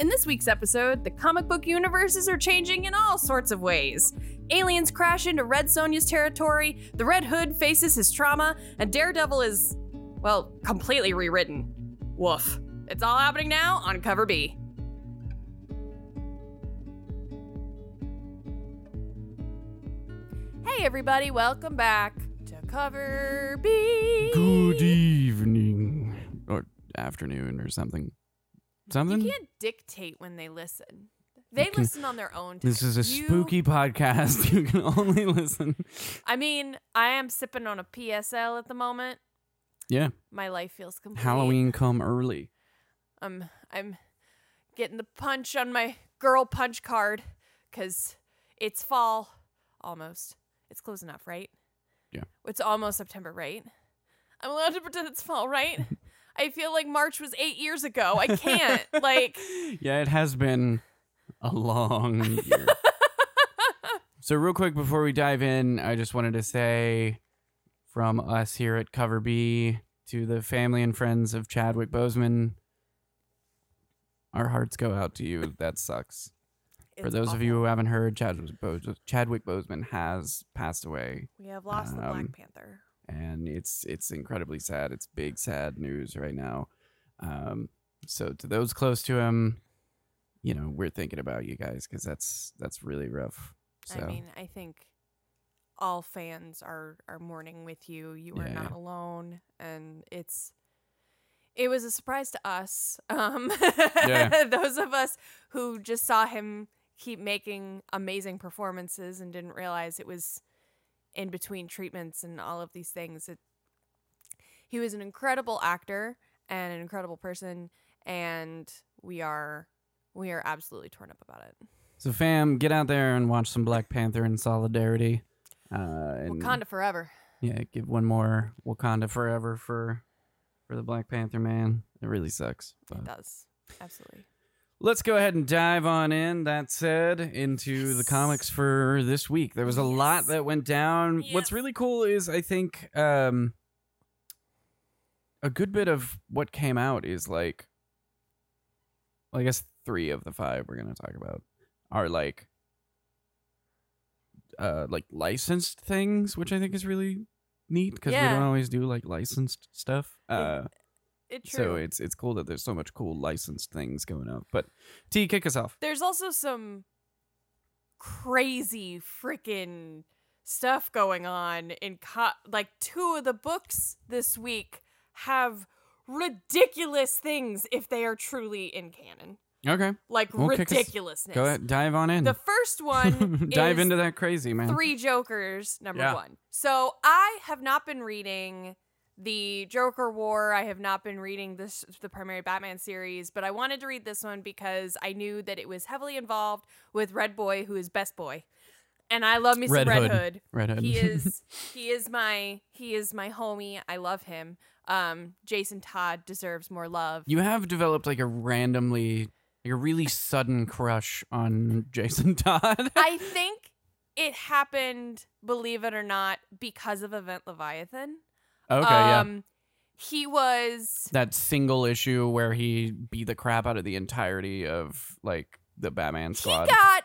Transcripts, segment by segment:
In this week's episode, the comic book universes are changing in all sorts of ways. Aliens crash into Red Sonja's territory, the Red Hood faces his trauma, and Daredevil is, well, completely rewritten. Woof. It's all happening now on Cover B. Hey, everybody, welcome back to Cover B. Good evening. Or afternoon or something. Something? You can't dictate when they listen. They can- listen on their own. This is a You- spooky podcast. You can only listen. I mean, I am sipping on a PSL at the moment. Yeah. My life feels complete. Halloween come early. I'm I'm getting the punch on my girl punch card because it's fall almost. It's close enough, right? Yeah. It's almost September, right? I'm allowed to pretend it's fall, right? I feel like March was eight years ago. I can't. like, Yeah, it has been a long year. so, real quick before we dive in, I just wanted to say from us here at Cover B to the family and friends of Chadwick Boseman, our hearts go out to you. That sucks. For it's those of you who haven't heard, Chadwick, Bos- Boseman has passed away, we have lost the Black um, Panther. And it's it's incredibly sad. It's big sad news right now. Um, so to those close to him, you know, we're thinking about you guys because that's that's really rough. So I mean, I think all fans are are mourning with you. You are Yeah. not alone, and it's it was a surprise to us. Um, Yeah. those of us who just saw him keep making amazing performances and didn't realize it was in between treatments and all of these things. It, he was an incredible actor and an incredible person, and we are we are absolutely torn up about it. so fam, get out there and watch some Black Panther in solidarity. Uh, and Wakanda forever. yeah, give one more Wakanda forever for for the Black Panther man. It really sucks. It does. Absolutely. Let's go ahead and dive on in. That said, into the comics for this week. There was a lot that went down. Yes. What's really cool is I think um, a good bit of what came out is like, well, I guess three of the five we're gonna talk about are like, uh, like licensed things, which I think is really neat because we don't always do like licensed stuff. Uh, It's true. so it's it's cool that there's so much cool licensed things going out. But T, kick us off. There's also some crazy freaking stuff going on in co- like two of the books this week have ridiculous things if they are truly in canon. Okay, Like Well, ridiculousness. go ahead, dive on in. The first one dive into that crazy man. Three Jokers, number Yeah. one. So I have not been reading the Joker War. I have not been reading this the primary Batman series, but I wanted to read this one because I knew that it was heavily involved with Red Boy, who is best boy. And I love me some Red Red Hood. Hood. Red Hood. He is he is my he is my homie. I love him. Um Jason Todd deserves more love. you have developed like a randomly, like a really sudden crush on Jason Todd. I think it happened, believe it or not, because of Event Leviathan. Okay, yeah. um, He was That single issue where he beat the crap out of the entirety of like the Batman squad. he got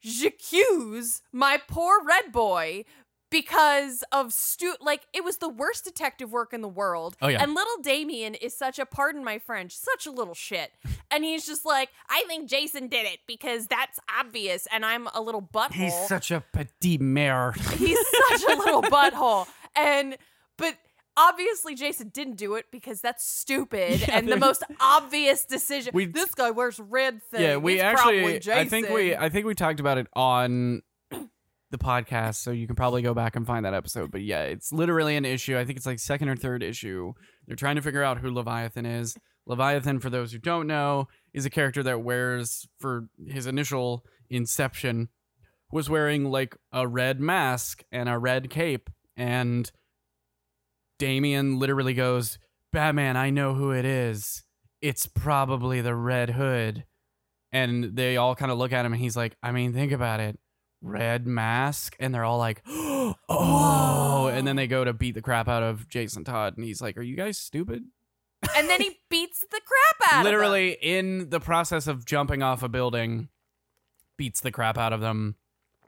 j'accuse my poor red boy because of stu like it was the worst detective work in the world. Oh, yeah. And little Damian is such a pardon my French, such a little shit. And he's just like, I think Jason did it because that's obvious and I'm a little butthole. He's such a petit maire. He's such a little butthole. And but obviously Jason didn't do it because that's stupid Yeah, and the most obvious decision. We- this guy wears red thing. yeah, we It's actually, probably I think we. I think we talked about it on the podcast, so you can probably go back and find that episode. But yeah, it's literally an issue. I think it's like second or third issue. They're trying to figure out who Leviathan is. Leviathan, for those who don't know, is a character that wears for his initial inception was wearing like a red mask and a red cape and Damian literally goes, "Batman, I know who it is. It's probably the Red Hood." And they all kind of look at him and he's like, "I mean, think about it. Red mask." And they're all like, "Oh." And then they go to beat the crap out of Jason Todd and he's like, "Are you guys stupid?" and then he beats the crap out literally in the process of jumping off a building beats the crap out of them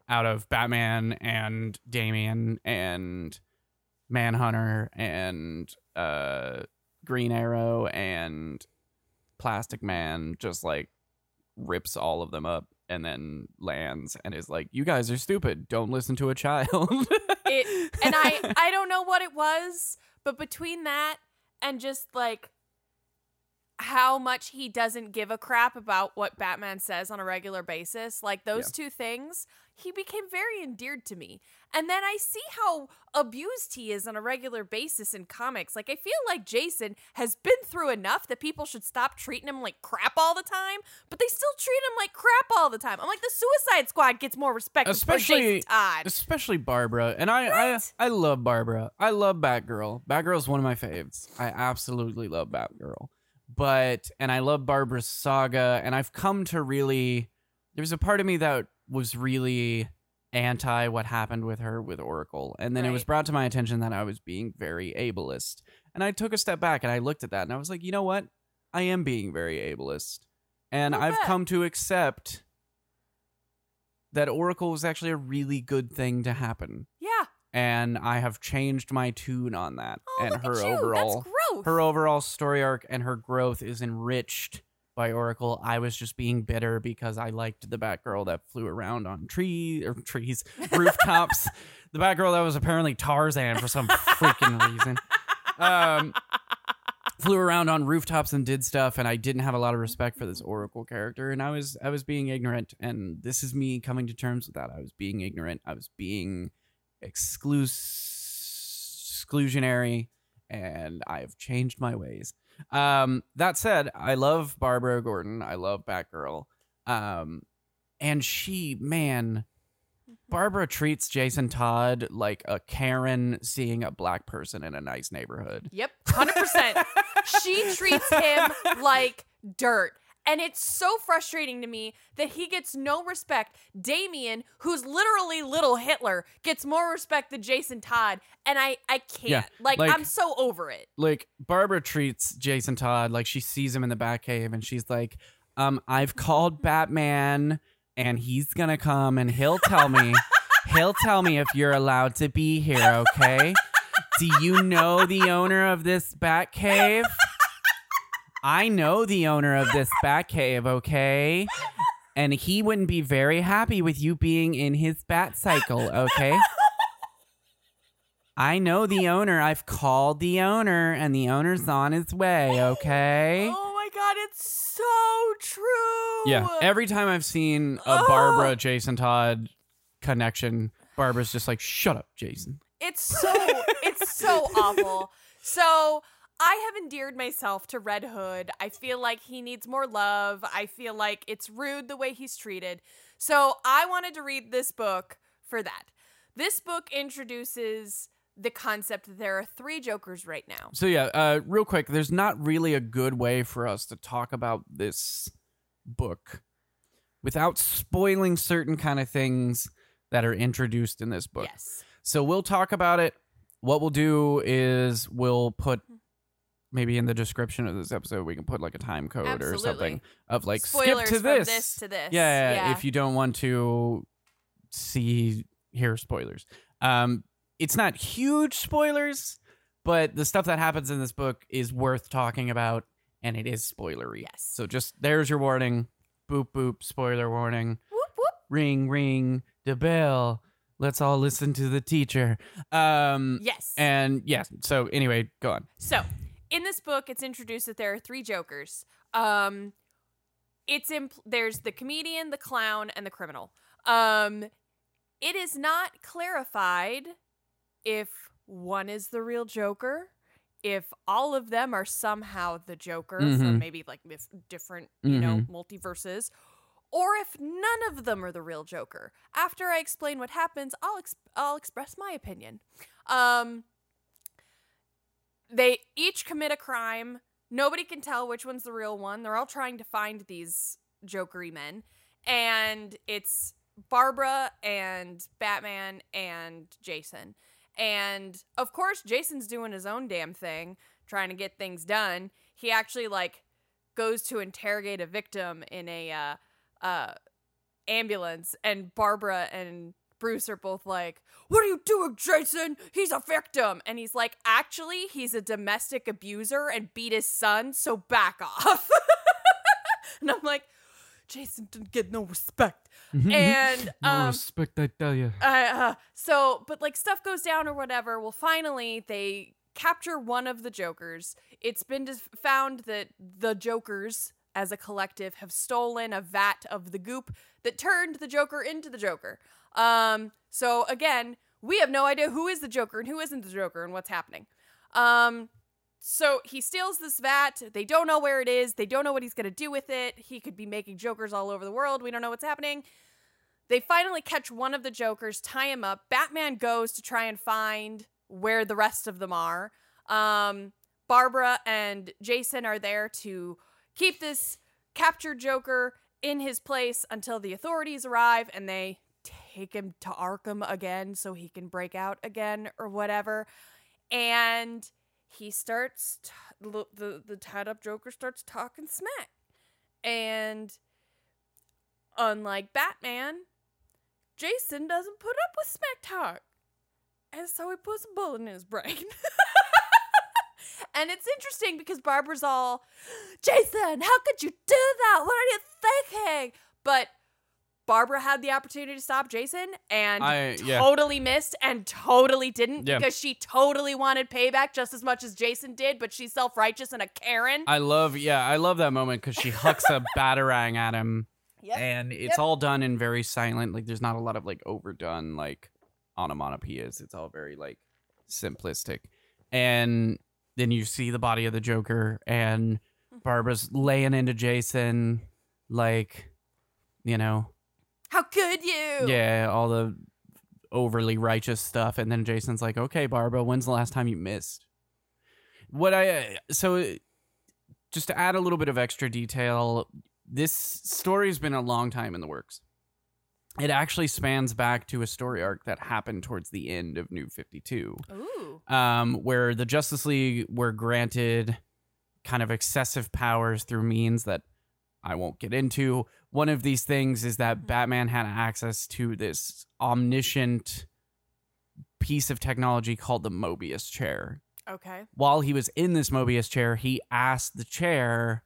out of batman and damian and manhunter and uh green arrow and plastic man just like rips all of them up and then lands and is like you guys are stupid. Don't listen to a child. It, and I I don't know what it was, but between that and just like how much he doesn't give a crap about what Batman says on a regular basis, like those two things, he became very endeared to me. And then I see how abused he is on a regular basis in comics. Like I feel like Jason has been through enough that people should stop treating him like crap all the time, but they still treat him like crap all the time. I'm like the Suicide Squad gets more respect Especially- Todd. especially Barbara. And I, Right? I I love Barbara. I love Batgirl. Batgirl is one of my faves. I absolutely love Batgirl. But and I love Barbara's saga and I've come to really there's a part of me that was really anti what happened with her with Oracle. And then it was brought to my attention that I was being very ableist. And I took a step back and I looked at that and I was like, "You know what? I am being very ableist." And I've come to accept that Oracle was actually a really good thing to happen. yeah. And I have changed my tune on that. Oh, and look her overall her overall story arc and her growth is enriched by Oracle. I was just being bitter because I liked the Batgirl that flew around on tree or trees, rooftops. the Batgirl that was apparently Tarzan for some freaking reason. Um, flew around on rooftops and did stuff, and I didn't have a lot of respect for this Oracle character, and I was I was being ignorant, and this is me coming to terms with that. I was being ignorant. I was being exclus- exclusionary, and I've changed my ways. Um, that said, I love Barbara Gordon. I love Batgirl. Um, and she, man, Barbara treats Jason Todd like a Karen seeing a black person in a nice neighborhood. Yep, 100%. she treats him like dirt. And it's so frustrating to me that he gets no respect. Damian, who's literally little Hitler, gets more respect than Jason Todd. And I, I can't. Yeah, like, like- I'm so over it. like Barbara treats Jason Todd like she sees him in the Batcave and she's like, um, I've called Batman and he's gonna come and he'll tell me he'll tell me if you're allowed to be here, okay? Do you know the owner of this Batcave? I know the owner of this bat cave, okay? And he wouldn't be very happy with you being in his bat cycle, okay? I know the owner. I've called the owner, and the owner's on his way, okay? Oh my God, it's so true. Yeah. Every time I've seen a Oh. Barbara Jason Todd connection, Barbara's just like, shut up, Jason. It's so it's so awful. So I have endeared myself to Red Hood. I feel like he needs more love. I feel like it's rude the way he's treated. So I wanted to read this book for that. This book introduces the concept that there are three Jokers right now. So yeah, uh, real quick, there's not really a good way for us to talk about this book without spoiling certain kind of things that are introduced in this book. Yes. So we'll talk about it. What we'll do is we'll put maybe in the description of this episode we can put like a time code or something of like Spoilers skip to this. this to this. Yeah, Yeah. if you don't want to see hear spoilers. Um it's not huge spoilers, but the stuff that happens in this book is worth talking about and it is spoilery. Yes. So just there's your warning. Boop boop spoiler warning Whoop whoop. ring ring the bell let's all listen to the teacher um Yes. and yeah so anyway go on So, in this book, it's introduced that there are three Jokers. Um, it's impl- there's the comedian, the clown, and the criminal. Um, it is not clarified if one is the real Joker, if all of them are somehow the Joker from Mhm. maybe like different, you know, multiverses, or if none of them are the real Joker. After I explain what happens, I'll ex- I'll express my opinion. Um, they each commit a crime. Nobody can tell which one's the real one. They're all trying to find these jokery men. And it's Barbara and Batman and Jason. And of course, Jason's doing his own damn thing, trying to get things done. He actually like goes to interrogate a victim in a uh, uh, ambulance, and Barbara and Bruce are both like, What are you doing, Jason? He's a victim. And he's like, Actually, he's a domestic abuser and beat his son, so back off. and I'm like, Jason didn't get no respect. And no um, respect, I tell you. uh, uh, so, but like stuff goes down or whatever. Well, finally, they capture one of the Jokers. It's been dis- found that the Jokers, as a collective, have stolen a vat of the goop that turned the Joker into the Joker. Um, so again, we have no idea who is the Joker and who isn't the Joker and what's happening. Um, so he steals this vat. They don't know where it is. They don't know what he's going to do with it. He could be making Jokers all over the world. We don't know what's happening. They finally catch one of the Jokers, tie him up. Batman goes to try and find where the rest of them are. Um, Barbara and Jason are there to keep this captured Joker in his place until the authorities arrive and they take him to Arkham again so he can break out again or whatever. And he starts, t- the, the, the tied up Joker starts talking smack. And unlike Batman, Jason doesn't put up with smack talk. And so he puts a bullet in his brain. and it's interesting because Barbara's all, Jason, how could you do that? What are you thinking? But Barbara had the opportunity to stop Jason and I- yeah. totally missed and totally didn't Yeah. because she totally wanted payback just as much as Jason did, but she's self righteous and a Karen. I love, yeah, I love that moment because she hucks a batarang at him, Yep. and it's Yep. all done in very silent. Like, there's not a lot of like overdone like onomatopoeias. It's all very like simplistic, and then you see the body of the Joker, and mm-hmm. Barbara's laying into Jason, like, you know, How could you? yeah, all the overly righteous stuff, and then Jason's like, "Okay, Barbara, when's the last time you missed?" What I so just to add a little bit of extra detail, this story's been a long time in the works. It actually spans back to a story arc that happened towards the end of New 52 Ooh. um, where the Justice League were granted kind of excessive powers through means that I won't get into. One of these things is that mm-hmm. Batman had access to this omniscient piece of technology called the Mobius chair. Okay. While he was in this Mobius chair, he asked the chair,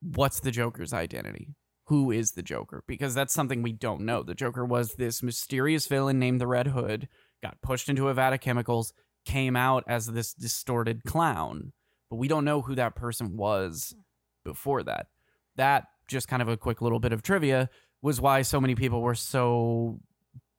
What's the Joker's identity? Who is the Joker? Because that's something we don't know. The Joker was this mysterious villain named the Red Hood, got pushed into a vat of chemicals, came out as this distorted clown, but we don't know who that person was hmm. Before that. That, just kind of a quick little bit of trivia, was why so many people were so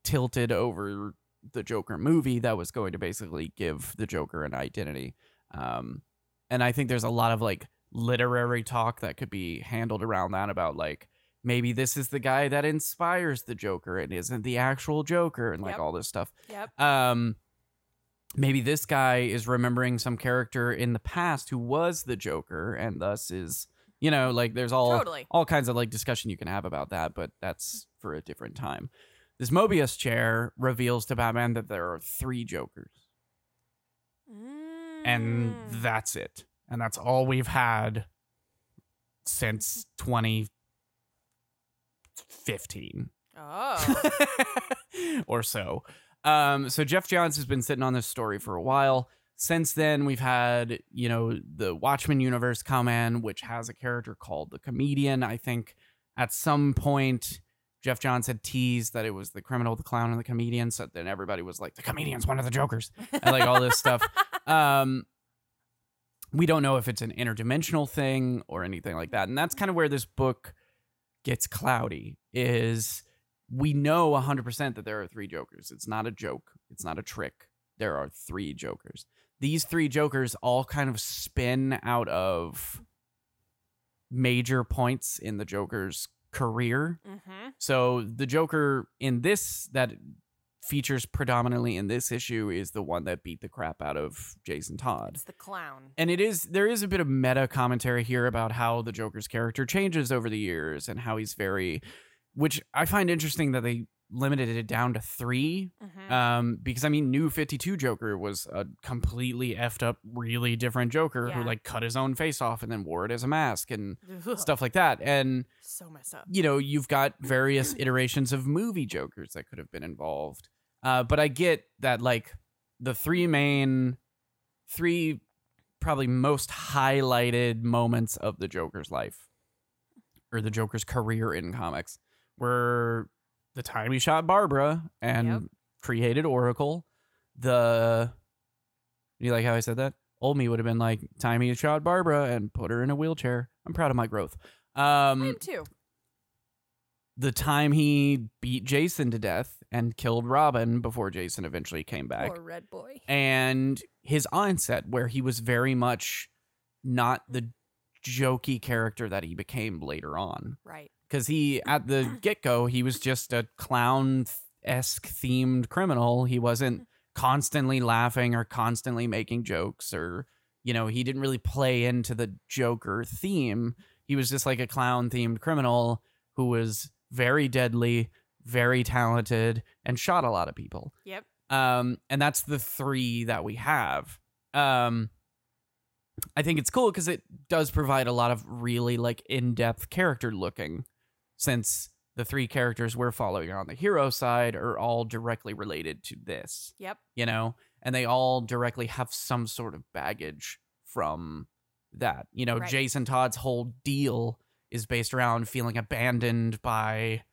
tilted over the Joker movie that was going to basically give the Joker an identity. Um, and I think there's a lot of like literary talk that could be handled around that about like maybe this is the guy that inspires the Joker and isn't the actual Joker and like Yep. all this stuff. Yep. Um, maybe this guy is remembering some character in the past who was the Joker and thus is you know like there's all Totally. all kinds of like discussion you can have about that, but that's for a different time. This Mobius chair reveals to Batman that there are three Jokers, and Mm. that's it. And that's all we've had since 2015 Oh. or so. Um, so Geoff Johns has been sitting on this story for a while. Since then, we've had, you know, the Watchmen universe come in, which has a character called the comedian. I think at some point, Geoff Johns had teased that it was the criminal, the clown, and the comedian. So then everybody was like, the comedian's one of the Jokers, and like all this stuff. Um, we don't know if it's an interdimensional thing or anything like that. And that's kind of where this book gets cloudy is we know 100% that there are three jokers. It's not a joke. It's not a trick. There are three jokers. These three jokers all kind of spin out of major points in the joker's career. mm-hmm. So the Joker in this that features predominantly in this issue is the one that beat the crap out of Jason Todd. It's the clown. And it is there is a bit of meta commentary here about how the Joker's character changes over the years and how he's very which I find interesting that they limited it down to 3 Mhm. um because i mean new 52 joker was a completely effed up really different joker who like cut his own face off and then wore it as a mask and stuff like that. And so messed up. you know you've got various iterations of movie jokers that could have been involved. Uh but i get that like the three main three probably most highlighted moments of the joker's life or the joker's career in comics were the time he shot barbara and Yep. created oracle the you like how i said that old me would have been like time he shot barbara and put her in a wheelchair i'm proud of my growth um I am too. the time he beat Jason to death and killed Robin before Jason eventually came back, Poor red boy. and his onset, where he was very much not the jokey character that he became later on. Right. Because he, at the get go, he was just a clown esque themed criminal. He wasn't constantly laughing or constantly making jokes, or, you know, he didn't really play into the Joker theme. He was just like a clown themed criminal who was very deadly, very talented, and shot a lot of people. Yep. Um, and that's the three that we have. Um, I think it's cool because it does provide a lot of really like in-depth character looking, since the three characters we're following on the hero side are all directly related to this, Yep. you know, and they all directly have some sort of baggage from that. You know, Right. Jason Todd's whole deal is based around feeling abandoned by,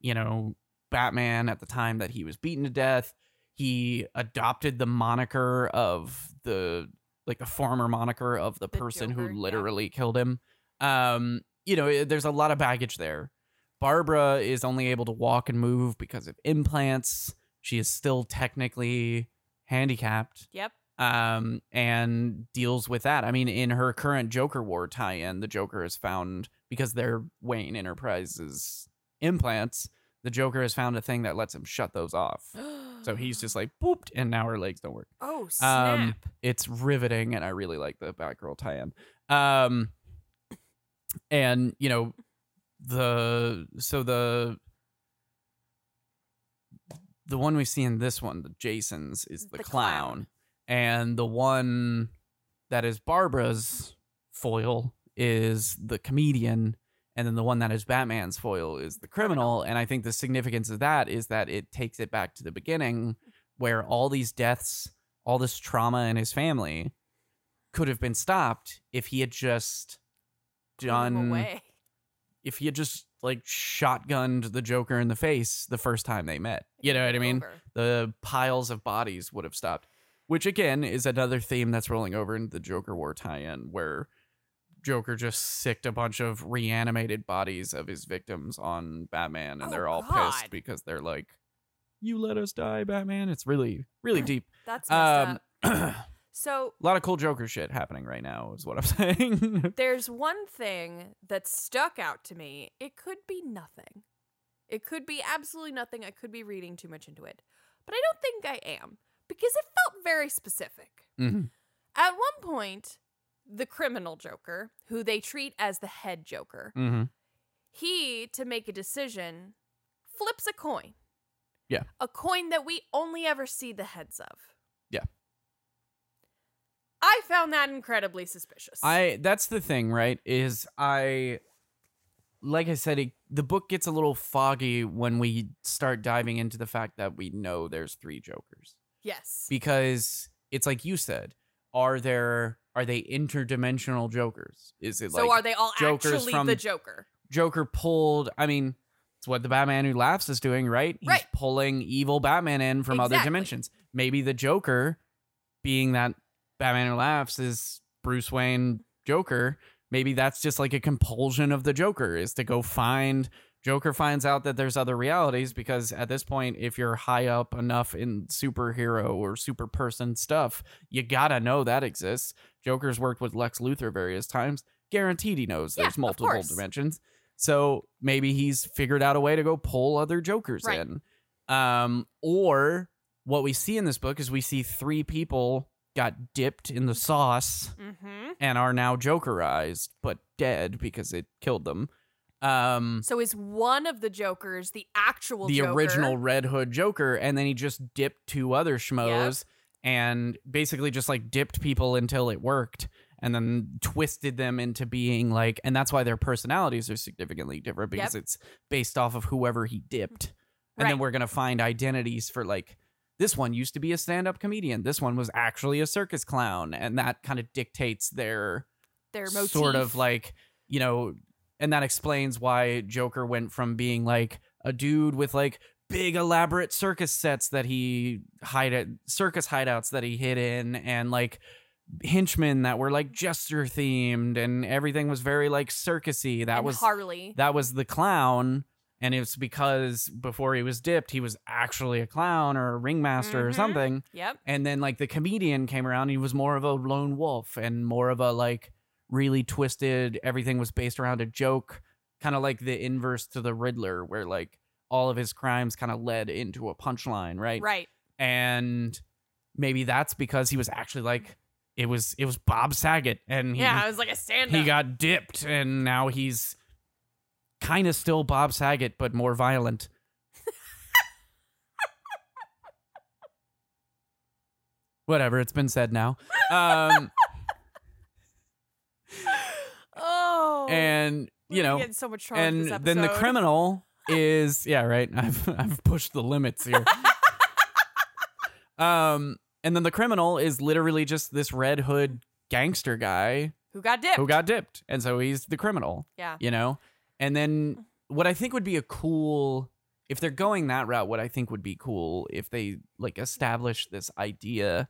you know, Batman at the time that he was beaten to death. He adopted the moniker of the like the former moniker of the, The person Joker, who yeah. literally killed him. Um, you know, eh, there's a lot of baggage there. Barbara is only able to walk and move because of implants. She is still technically handicapped Yep. um, and deals with that. I mean, in her current Joker War tie-in, the Joker has found because they're Wayne Enterprises implants. The Joker has found a thing that lets him shut those off. So he's just like booped, and now her legs don't work. Oh snap. Um, it's riveting, and I really like the Batgirl tie-in. Um, and you know, the so the the one we see in this one, the Jasons, is the, The clown. clown. and the one that is Barbara's foil is the comedian. And then the one that is Batman's foil is the criminal. And I think the significance of that is that it takes it back to the beginning where all these deaths, all this trauma in his family could have been stopped if he had just done. If he had just like shotgunned the Joker in the face the first time they met. You know what I mean? Over. The piles of bodies would have stopped. Which again is another theme that's rolling over into the Joker War tie-in where Joker just sicked a bunch of reanimated bodies of his victims on Batman and Oh, they're all God. pissed because they're like you let us die, Batman. It's really, really deep. That's messed Um, up. a lot of cool Joker shit happening right now, is what I'm saying. there's one thing that stuck out to me. It could be nothing. It could be absolutely nothing. I could be reading too much into it. But I don't think I am because it felt very specific. Mhm. At one point, the criminal Joker, who they treat as the head Joker, Mm-hmm. he, to make a decision, flips a coin. Yeah. A coin that we only ever see the heads of. I found that incredibly suspicious. I that's the thing, right? Is I like I said, it, the book gets a little foggy when we start diving into the fact that we know there's three Jokers. yes. Because it's like you said, are there are they interdimensional Jokers? Is it so like So are they all Jokers actually from- the Joker? Joker pulled? I mean, it's what the Batman Who Laughs is doing, right? He's Right. pulling evil Batman in from other dimensions. Maybe the Joker, being that Batman Who Laughs is Bruce Wayne Joker, maybe that's just like a compulsion of the Joker is to go find. Joker finds out that there's other realities because at this point, if you're high up enough in superhero or super person stuff, you gotta know that exists. Joker's worked with Lex Luthor various times. Guaranteed he knows Yeah, there's multiple dimensions. So maybe he's figured out a way to go pull other Jokers Right. in. Um, or what we see in this book is we see three people got dipped in the sauce Mm-hmm. and are now Jokerized, but dead because it killed them. Um, So is one of the Jokers the actual the Joker? original Red Hood Joker, and then he just dipped two other schmoes and basically just like dipped people until it worked, and then twisted them into being like, and that's why their personalities are significantly different because Yep. it's based off of whoever he dipped, and then we're gonna find identities for like. This one used to be a stand-up comedian. This one was actually a circus clown, and that kind of dictates their Their motif. sort of like you know and that explains why joker went from being like a dude with like big elaborate circus sets that he hide at circus hideouts that he hid in and like henchmen that were like jester themed and everything was very like circusy that and was Harley. that was the clown and it's because before he was dipped he was actually a clown or a ringmaster or Mhm. something yep. and then like the comedian came around he was more of a lone wolf and more of a like really twisted everything was based around a joke kind of like the inverse to the riddler where like all of his crimes kind of led into a punchline right Right. and maybe that's because he was actually like it was it was bob saget and he, yeah, it was like a stand he got dipped and now he's kind of still bob saget but more violent whatever it's been said now um oh. and you know so much trouble and then the criminal is yeah right i've i've pushed the limits here um and then the criminal is literally just this red hood gangster guy who got dipped. who got dipped and so he's the criminal yeah. you know and then what i think would be a cool if they're going that route what i think would be cool if they like establish this idea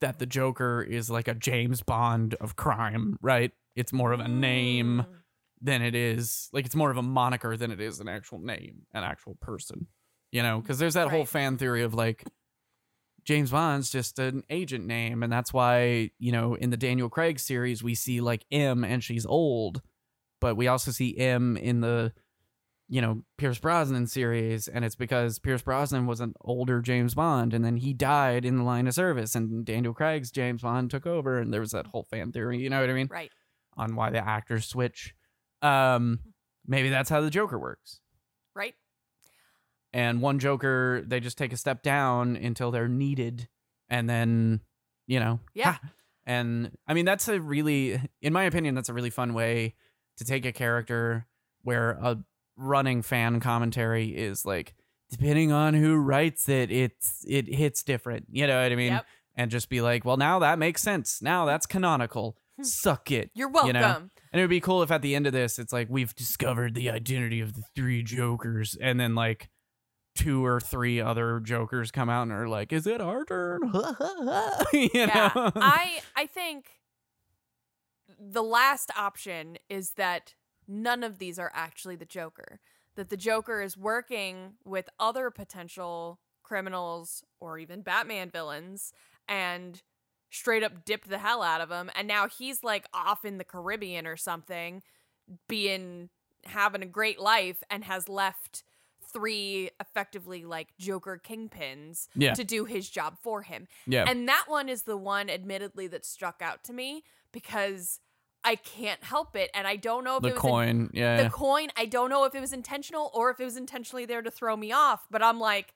that the joker is like a james bond of crime right it's more of a name Mm. than it is like it's more of a moniker than it is an actual name, an actual person. You know, because there's that whole fan theory of like James Bond's just an agent name, and that's why you know in the Daniel Craig series we see like M and she's old, but we also see M in the you know Pierce Brosnan series, and it's because Pierce Brosnan was an older James Bond, and then he died in the line of service, and Daniel Craig's James Bond took over, and there was that whole fan theory. You know what I mean? Right. on why the actors switch. Um, maybe that's how the Joker works. Right. And one Joker, they just take a step down until they're needed, and then you know, Yeah. ha. And I mean, that's a really, in my opinion, that's a really fun way to take a character where a running fan commentary is like, depending on who writes it, it's it hits different. You know what I mean? Yep. And just be like, well, now that makes sense. Now that's canonical. Hmm. Suck it. You're welcome. You know? And it would be cool if at the end of this, it's like we've discovered the identity of the three Jokers, and then like two or three other Jokers come out and are like, "Is it our turn?" you yeah. know? I I think the last option is that none of these are actually the Joker. That the Joker is working with other potential criminals or even Batman villains and straight up dipped the hell out of him and now he's like off in the Caribbean or something being having a great life and has left three effectively like Joker kingpins yeah, to do his job for him. yeah, And that one is the one, admittedly, that struck out to me because I can't help it, and I don't know if the it was coin, in- yeah, the coin. I don't know if it was intentional or if it was intentionally there to throw me off. But I'm like,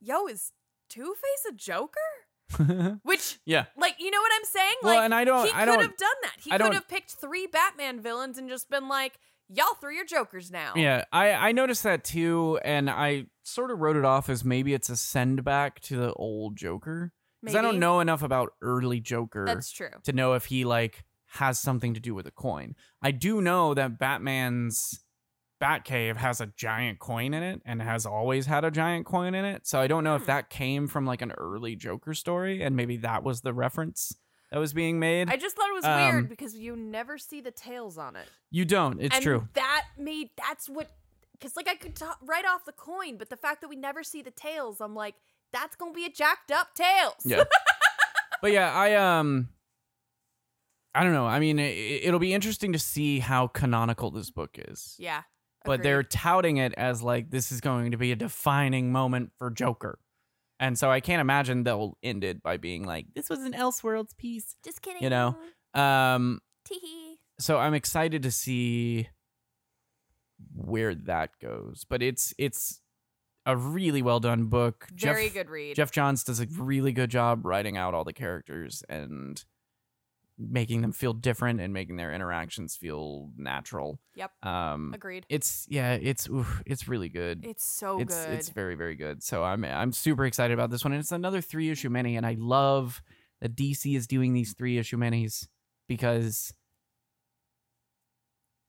yo, is Two Face a Joker? Which, yeah. like, you know what I'm saying? Well, like, and I don't- He I could don't- have done that. He I could have picked three Batman villains and just been like, y'all three are Jokers now. Yeah, I I noticed that too, and I sort of wrote it off as maybe it's a send back to the old Joker because I don't know enough about early Joker. That's true. to know if he like has something to do with a coin. I do know that Batman's Batcave has a giant coin in it and has always had a giant coin in it. So I don't know if Hmm. that came from like an early Joker story and maybe that was the reference that was being made. I just thought it was Um, weird because you never see the tails on it. you don't. It's and true. That made that's what because like I could ta- write off the coin, but the fact that we never see the tails, I'm like, that's gonna be a jacked up tails. Yeah. but yeah, I um I don't know. I mean, it, it'll be interesting to see how canonical this book is. yeah. but they're touting it as like this is going to be a defining moment for Joker. And so I can't imagine they'll end it by being like, this was an Elseworlds piece. just kidding. you know, Um, Teehee. so I'm excited to see where that goes. But it's it's a really well done book. Very Geoff, good read. Geoff Johns does a really good job writing out all the characters and making them feel different and making their interactions feel natural. Yep. Um Agreed. it's yeah, it's oof, it's really good. It's so it's good. it's very very good. So I'm I'm super excited about this one and it's another 3 issue mini and I love that DC is doing these 3 issue minis because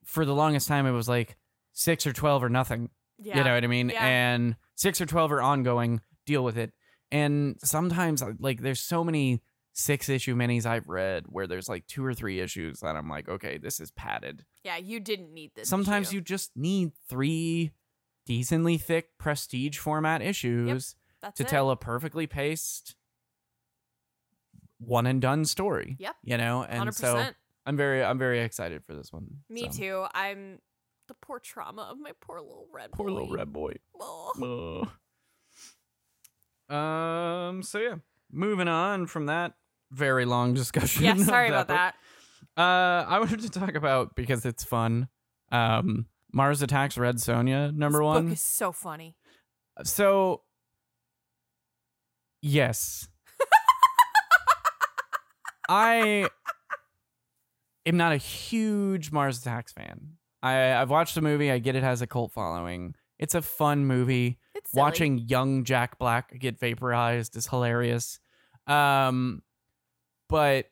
for the longest time it was like 6 or 12 or nothing. yeah. You know what I mean? Yeah. And six or 12 are ongoing, deal with it. And sometimes, like, there's so many six issue minis I've read where there's like two or three issues that I'm like, okay, this is padded. yeah, you didn't need this. Sometimes issue. you just need three decently thick prestige format issues That's to it. tell a perfectly paced one and done story. Yep. You know? And 100%. so I'm very, I'm very excited for this one. Me So, too. I'm the poor trauma of my poor little red boy. Poor boy. little red boy. Oh. Um. So yeah, moving on from that very long discussion. Yeah, sorry about that. Uh, I wanted to talk about because it's fun. Um, Mars Attacks Red Sonja number this one. book is so funny. so yes, I am not a huge Mars Attacks fan. I I've watched the movie. I get it has a cult following. It's a fun movie. Watching young Jack Black get vaporized is hilarious. Um, but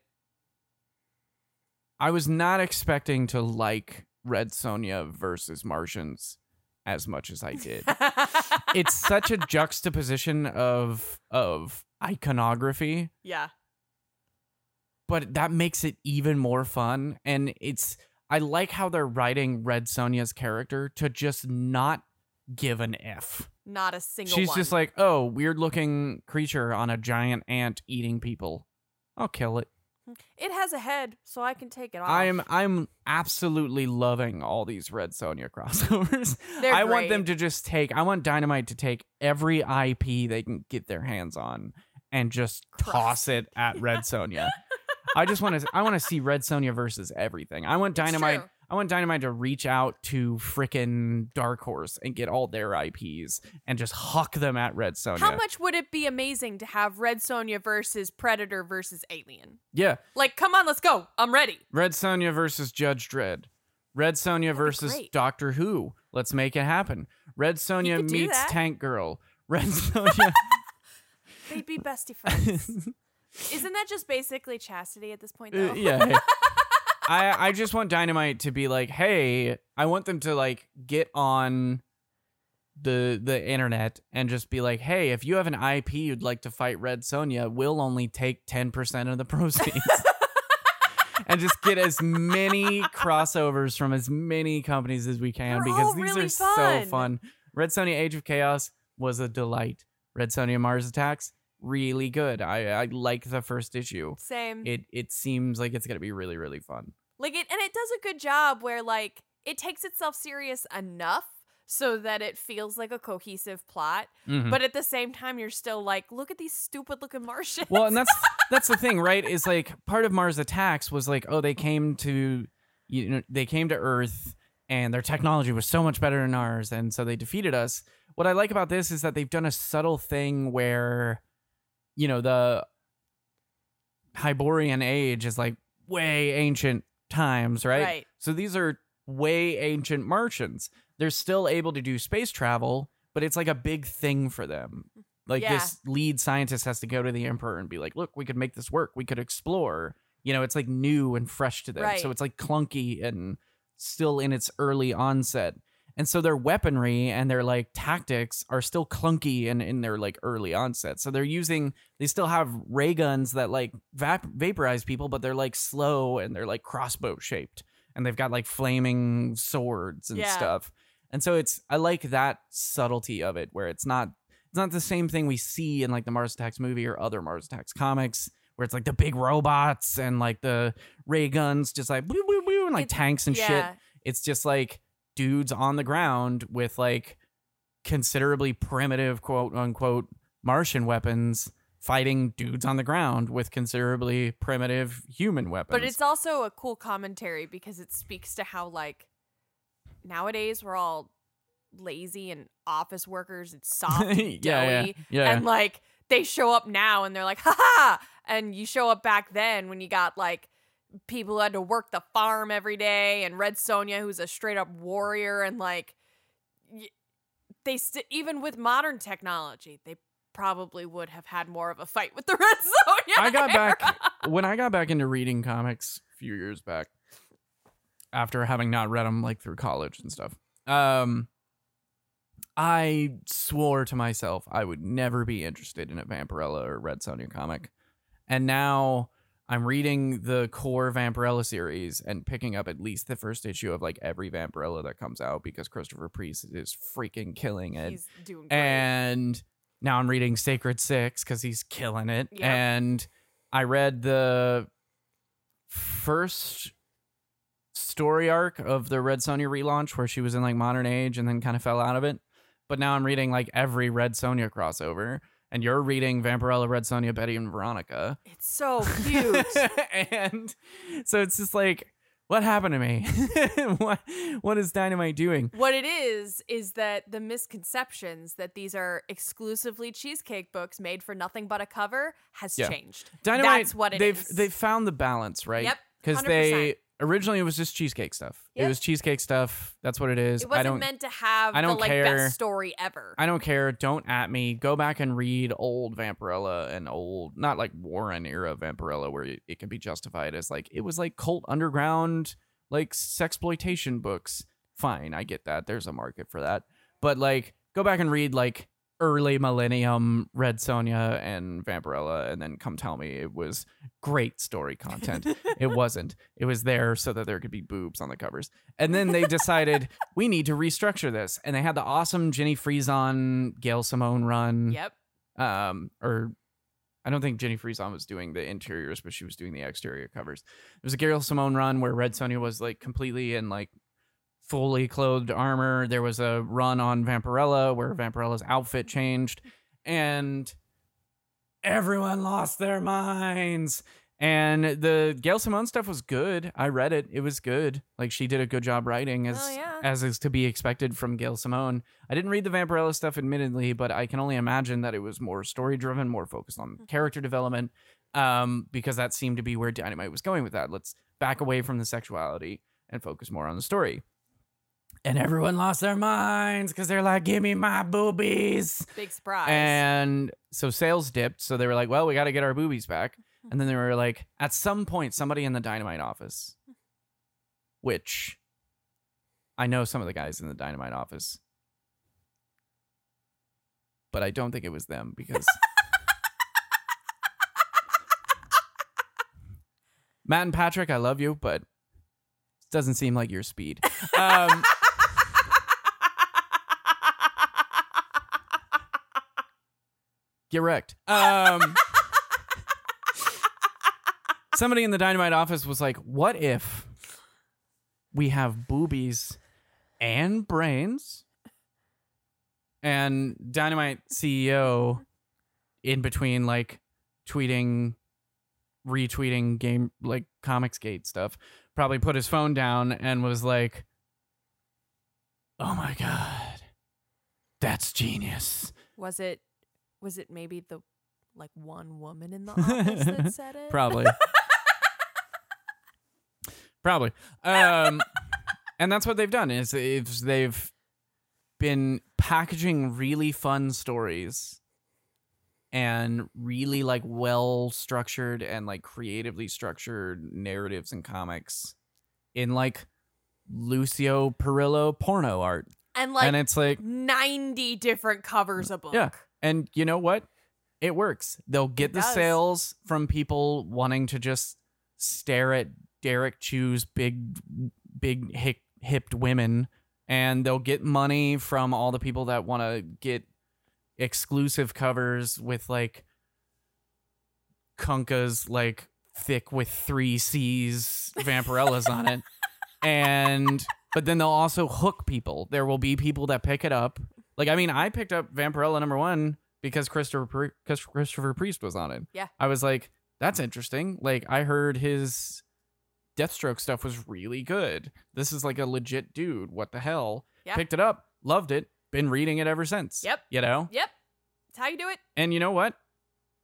I was not expecting to like Red Sonja versus Martians as much as I did. it's such a juxtaposition of of iconography, yeah. but that makes it even more fun. And it's I like how they're writing Red Sonja's character to just not give an F. Not a single She's one. just like, oh, weird looking creature on a giant ant eating people. I'll kill it. it has a head, so I can take it off. I'm I'm absolutely loving all these Red Sonja crossovers. They're I want them to just take I want Dynamite to take every IP they can get their hands on and just toss it at Red Sonja. I just want to I want to see Red Sonja versus everything. I want Dynamite true. I want Dynamite to reach out to frickin' Dark Horse and get all their IPs and just huck them at Red Sonja. How much would it be amazing to have Red Sonja versus Predator versus Alien? Yeah. Like, come on, let's go. I'm ready. Red Sonja versus Judge Dredd. Red Sonja versus. Doctor Who. Let's make it happen. Red Sonja meets. Tank Girl. Red Sonja. They'd be bestie friends. Isn't that just basically chastity at this point, Uh, though? yeah. I I just want Dynamite to be like, hey, I want them to like get on the the internet and just be like, hey, if you have an IP you'd like to fight Red Sonja, we'll only take ten percent of the proceeds. and just get as many crossovers from as many companies as we can They're because these really are so fun. fun. Red Sonja Age of Chaos was a delight. Red Sonja Mars Attacks, really good. I I like the first issue. Same. It it seems like it's gonna be really really fun. like it, and it does a good job where like it takes itself serious enough so that it feels like a cohesive plot, Mhm. but at the same time, you're still like, look at these stupid looking Martians. well, and that's that's the thing, right? Is like part of Mars Attacks was like, oh, they came to you know they came to Earth and their technology was so much better than ours, and so they defeated us. What I like about this is that they've done a subtle thing where, you know, the Hyborian age is like way ancient times, right? Right. So these are way ancient Martians. They're still able to do space travel, but it's like a big thing for them. Like Yeah. this lead scientist has to go to the emperor and be like, "Look, we could make this work. We could explore." You know, it's like new and fresh to them. Right. So it's like clunky and still in its early onset. And so their weaponry and their like tactics are still clunky and in their like early onset. So they're using they still have ray guns that like vap- vaporize people, but they're like slow and they're like crossbow shaped. And they've got like flaming swords and Yeah. stuff. And so it's I like that subtlety of it where it's not it's not the same thing we see in like the Mars Attacks movie or other Mars Attacks comics where it's like the big robots and like the ray guns just like boo boo boo and like tanks and shit. yeah. It's just like dudes on the ground with like considerably primitive quote unquote Martian weapons fighting dudes on the ground with considerably primitive human weapons. But it's also a cool commentary because it speaks to how like nowadays we're all lazy and office workers. It's soft, and doughy, yeah, yeah, yeah. and like they show up now and they're like, ha ha. And you show up back then when you got like people who had to work the farm every day and Red Sonja, who's a straight up warrior. And like, they st- even with modern technology, they probably would have had more of a fight with the Red Sonja. I got era. back when I got back into reading comics a few years back after having not read them like through college and stuff. Um I swore to myself I would never be interested in a Vampirella or Red Sonja comic. And now I'm reading the core Vampirella series and picking up at least the first issue of like every Vampirella that comes out because Christopher Priest is freaking killing it He's doing great. and now I'm reading Sacred Six because he's killing it. Yep. And I read the first story arc of the Red Sonja relaunch where she was in like modern age and then kind of fell out of it. But now I'm reading like every Red Sonja crossover. And you're reading Vampirella, Red Sonja, Betty, and Veronica. it's so cute. and so it's just like, what happened to me? what what is Dynamite doing? What it is is that the misconceptions that these are exclusively cheesecake books made for nothing but a cover has Yeah. changed. Dynamite. That's what it they've is. they've found the balance, right? Yep, Because they originally it was just cheesecake stuff. It was cheesecake stuff. That's what it is. It I wasn't don't. meant to have I don't the like care. best story ever. I don't care. Don't at me. Go back and read old Vampirella and old, not like Warren era Vampirella, where it, it can be justified as like it was like cult underground, like sexploitation books. Fine, I get that. There's a market for that. But like, go back and read like early millennium Red Sonja and Vampirella, and then come tell me it was great story content. it wasn't. It was there so that there could be boobs on the covers. And then they decided we need to restructure this, and they had the awesome Jenny Frison, Gail Simone run. yep. Um, or I don't think Jenny Frison was doing the interiors, but she was doing the exterior covers. It was a Gail Simone run where Red Sonja was like completely in like fully clothed armor. There was a run on Vampirella where Vampirella's outfit changed, and everyone lost their minds. And the Gail Simone stuff was good. I read it. It was good. Like she did a good job writing as Oh, yeah. as is to be expected from Gail Simone. I didn't read the Vampirella stuff admittedly, but I can only imagine that it was more story driven, more focused on Mm-hmm. character development. Um, because that seemed to be where Dynamite was going with that. Let's back away from the sexuality and focus more on the story. And everyone lost their minds because they're like, "Give me my boobies." Big surprise. And so sales dipped. So they were like, well, we got to get our boobies back. And then they were like, at some point, somebody in the Dynamite office, which I know some of the guys in the Dynamite office, but I don't think it was them because. Matt and Patrick, I love you, but it doesn't seem like your speed. Um, get wrecked. Um, somebody in the Dynamite office was like, "What if we have boobies and brains?" And Dynamite CEO, in between like tweeting, retweeting game like Comicsgate stuff, probably put his phone down and was like, "Oh my god, that's genius." was it was it maybe the like one woman in the office that said it? Probably. Probably. Um, and that's what they've done is, is they've been packaging really fun stories and really like well structured and like creatively structured narratives and comics in like Lucio Parrillo porno art. And like and it's like 90 different covers a book. Yeah. And you know what? It works. They'll get the does. sales from people wanting to just stare at Derrick Chew's big, big hip, hipped women, and they'll get money from all the people that want to get exclusive covers with like Kunka's like thick with three C's vampirellas on it. And but then they'll also hook people. There will be people that pick it up. Like I mean, I picked up Vampirella number one because Christopher Christopher Priest was on it. Yeah. I was like, that's interesting. Like I heard his Deathstroke stuff was really good. This is like a legit dude. What the hell? Yeah. Picked it up, loved it, been reading it ever since. Yep. You know? Yep. That's how you do it. And you know what?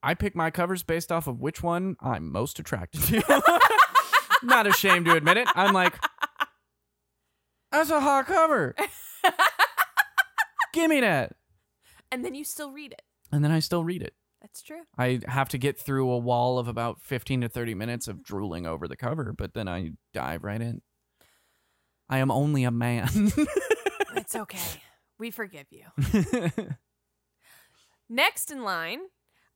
I pick my covers based off of which one I'm most attracted to. Not ashamed to admit it. I'm like, that's a hot cover. Give me that. And then you still read it. And then I still read it. That's true. I have to get through a wall of about 15 to 30 minutes of drooling over the cover, but then I dive right in. I am only a man. It's okay. We forgive you. Next in line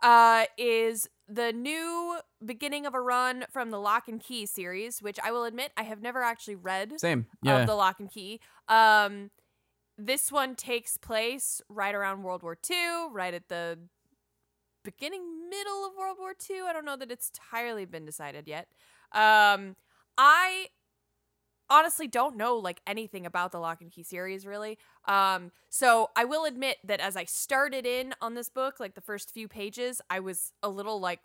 uh, is the new beginning of a run from the Locke and Key series, which I will admit I have never actually read Same. Yeah. of the Locke and Key. Um, this one takes place right around World War II, right at the beginning, middle of World War II. I don't know that it's entirely been decided yet. Um, I honestly don't know like anything about the Locke and Key series really. Um, so I will admit that as I started in on this book, like the first few pages, I was a little like,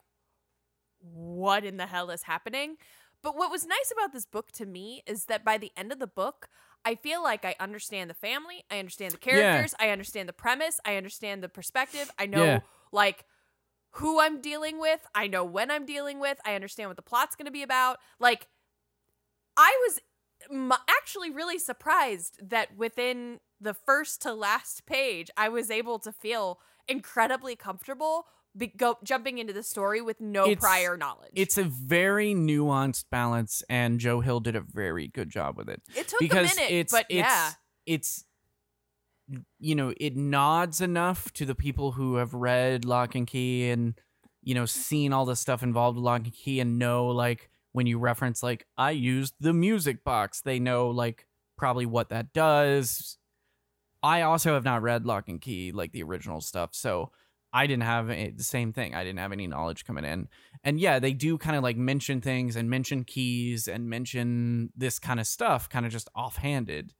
what in the hell is happening? But what was nice about this book to me is that by the end of the book, I feel like I understand the family, I understand the characters, I understand the premise, I understand the perspective. I know Yeah. like who I'm dealing with, I know when I'm dealing with, I understand what the plot's going to be about. Like I was m- actually really surprised that within the first to last page, I was able to feel incredibly comfortable be- go- jumping into the story with no It's- prior knowledge. it's a very nuanced balance, and Joe Hill did a very good job with it. it took because a minute, it's but it's yeah, it's you know it nods enough to the people who have read Locke and Key and you know seen all the stuff involved with Locke and Key and know like when you reference like I used the music box, they know like probably what that does. I also have not read Lock and Key like the original stuff, so I didn't have a, the same thing. I didn't have any knowledge coming in. And yeah, they do kind of like mention things and mention keys and mention this kind of stuff kind of just offhanded.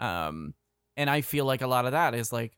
Um and I feel like a lot of that is like,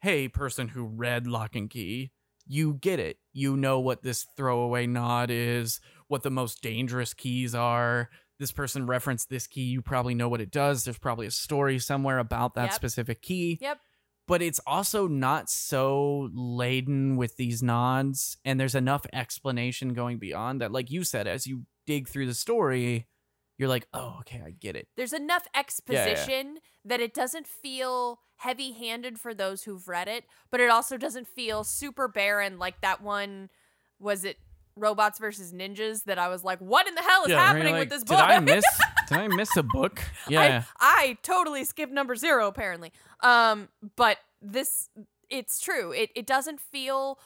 hey, person who read Locke and Key, you get it. You know what this throwaway nod is, what the most dangerous keys are. This person referenced this key, you probably know what it does. There's probably a story somewhere about that Yep. specific key yep, but it's also not so laden with these nods and there's enough explanation going beyond that like you said as you dig through the story you're like oh okay i get it there's enough yeah. exposition that it doesn't feel heavy-handed for those who've read it, but it also doesn't feel super barren like that one. Was it robots versus ninjas? That I was like, what in the hell is Yeah, happening like, with this did book? i miss did i miss a book yeah I, I totally skipped number zero apparently. Um, but this it's true. It it doesn't feel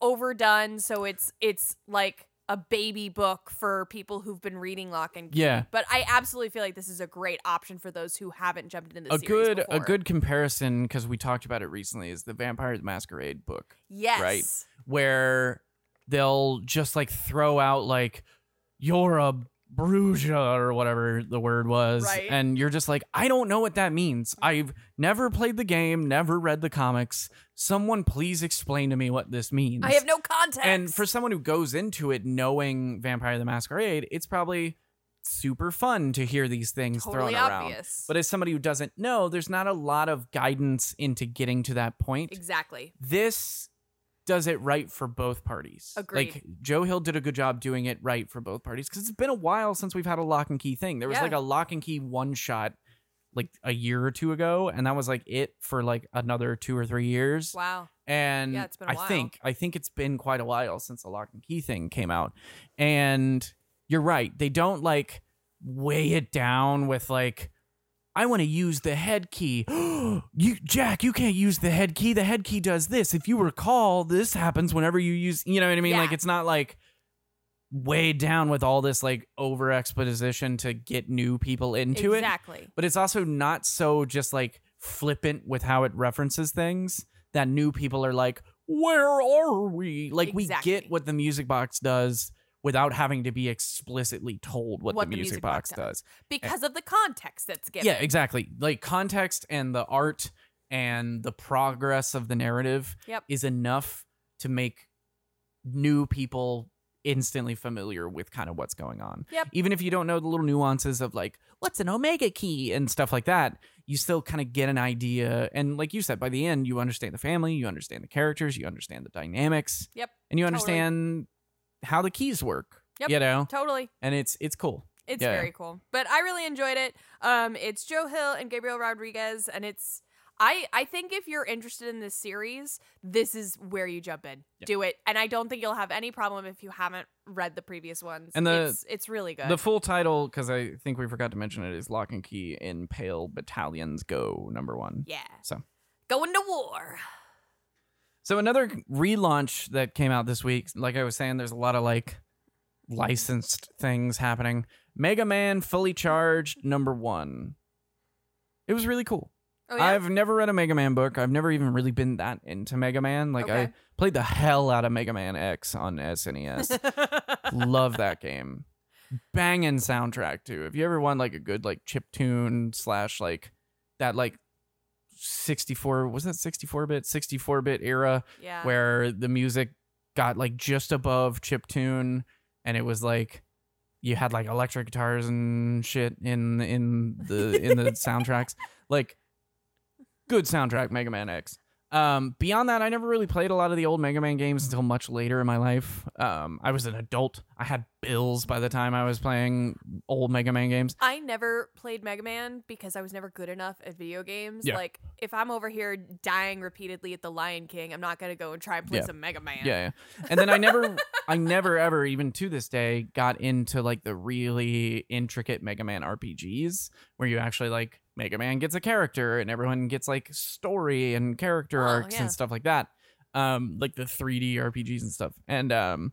overdone, so it's it's like a baby book for people who've been reading Locke and Key. Yeah. But I absolutely feel like this is a great option for those who haven't jumped into the a series good a good comparison because we talked about it recently is the vampire the masquerade book yes. right. where they'll just like throw out like you're a Brujah or whatever the word was Right. and you're just like i don't know what that means mm-hmm. i've never played the game never read the comics someone please explain to me what this means I have no context. and for someone who goes into it knowing vampire the masquerade it's probably super fun to hear these things totally thrown around obvious. but as somebody who doesn't know there's not a lot of guidance into getting to that point exactly. this does it right for both parties. Agreed. Like Joe Hill did a good job doing it right for both parties because it's been a while since we've had a Locke and Key thing. There was Yeah. like a Locke and Key one shot like a year or two ago, and that was like it for like another two or three years. Wow. And Yeah, it's been I while. think I think it's been quite a while since the Locke and Key thing came out. And you're right. They don't like weigh it down with like I want to use the head key. you Jack, you can't use the head key. The head key does this. If you recall, this happens whenever you use, you know what I mean? Yeah. Like it's not like weighed down with all this like over exposition to get new people into it exactly. but it's also not so just like flippant with how it references things that new people are like, where are we? Like we get what the music box does without having to be explicitly told what, the, music box, does. Because of the context that's given. Yeah, exactly. Like context and the art and the progress of the narrative Yep. is enough to make new people instantly familiar with kind of what's going on. Yep. Even if you don't know the little nuances of like what's an omega key and stuff like that, you still kind of get an idea. And like you said, by the end, you understand the family, you understand the characters, you understand the dynamics. Yep, And you totally. understand how the keys work. Yep. You know? totally. And it's it's cool. It's Yeah. very cool. But I really enjoyed it. Um, it's Joe Hill and Gabriel Rodriguez, and it's I I think if you're interested in this series, this is where you jump in. Yeah. Do it. And I don't think you'll have any problem if you haven't read the previous ones. And the- it's it's really good. The full title, because I think we forgot to mention it, is Locke and Key in Pale Battalions Go number one. yeah. So Going to war. So another relaunch that came out this week, like I was saying, there's a lot of like licensed things happening. Mega Man Fully Charged number one. It was really cool. Oh yeah. I've never read a Mega Man book. I've never even really been that into Mega Man. Like I played the hell out of Mega Man X on SNES. Love that game. Banging soundtrack too. If you ever want like a good like chip tune slash like that like 64 was that 64 bit? 64 bit era yeah. where the music got like just above chip tune and it was like you had like electric guitars and shit in in the in the soundtracks. Like good soundtrack mega man x um beyond that i never really played a lot of the old mega man games until much later in my life um i was an adult i had bills by the time i was playing old mega man games I never played Mega Man because I was never good enough at video games. Yeah. Like if I'm over here dying repeatedly at the Lion King, I'm not gonna go and try and play Yeah. some Mega Man. Yeah, yeah. And then I never, I never ever, even to this day, got into like the really intricate Mega Man RPGs where you actually like Mega Man gets a character and everyone gets like story and character Oh, arcs yeah. and stuff like that. Um, like the 3D RPGs and stuff. And um,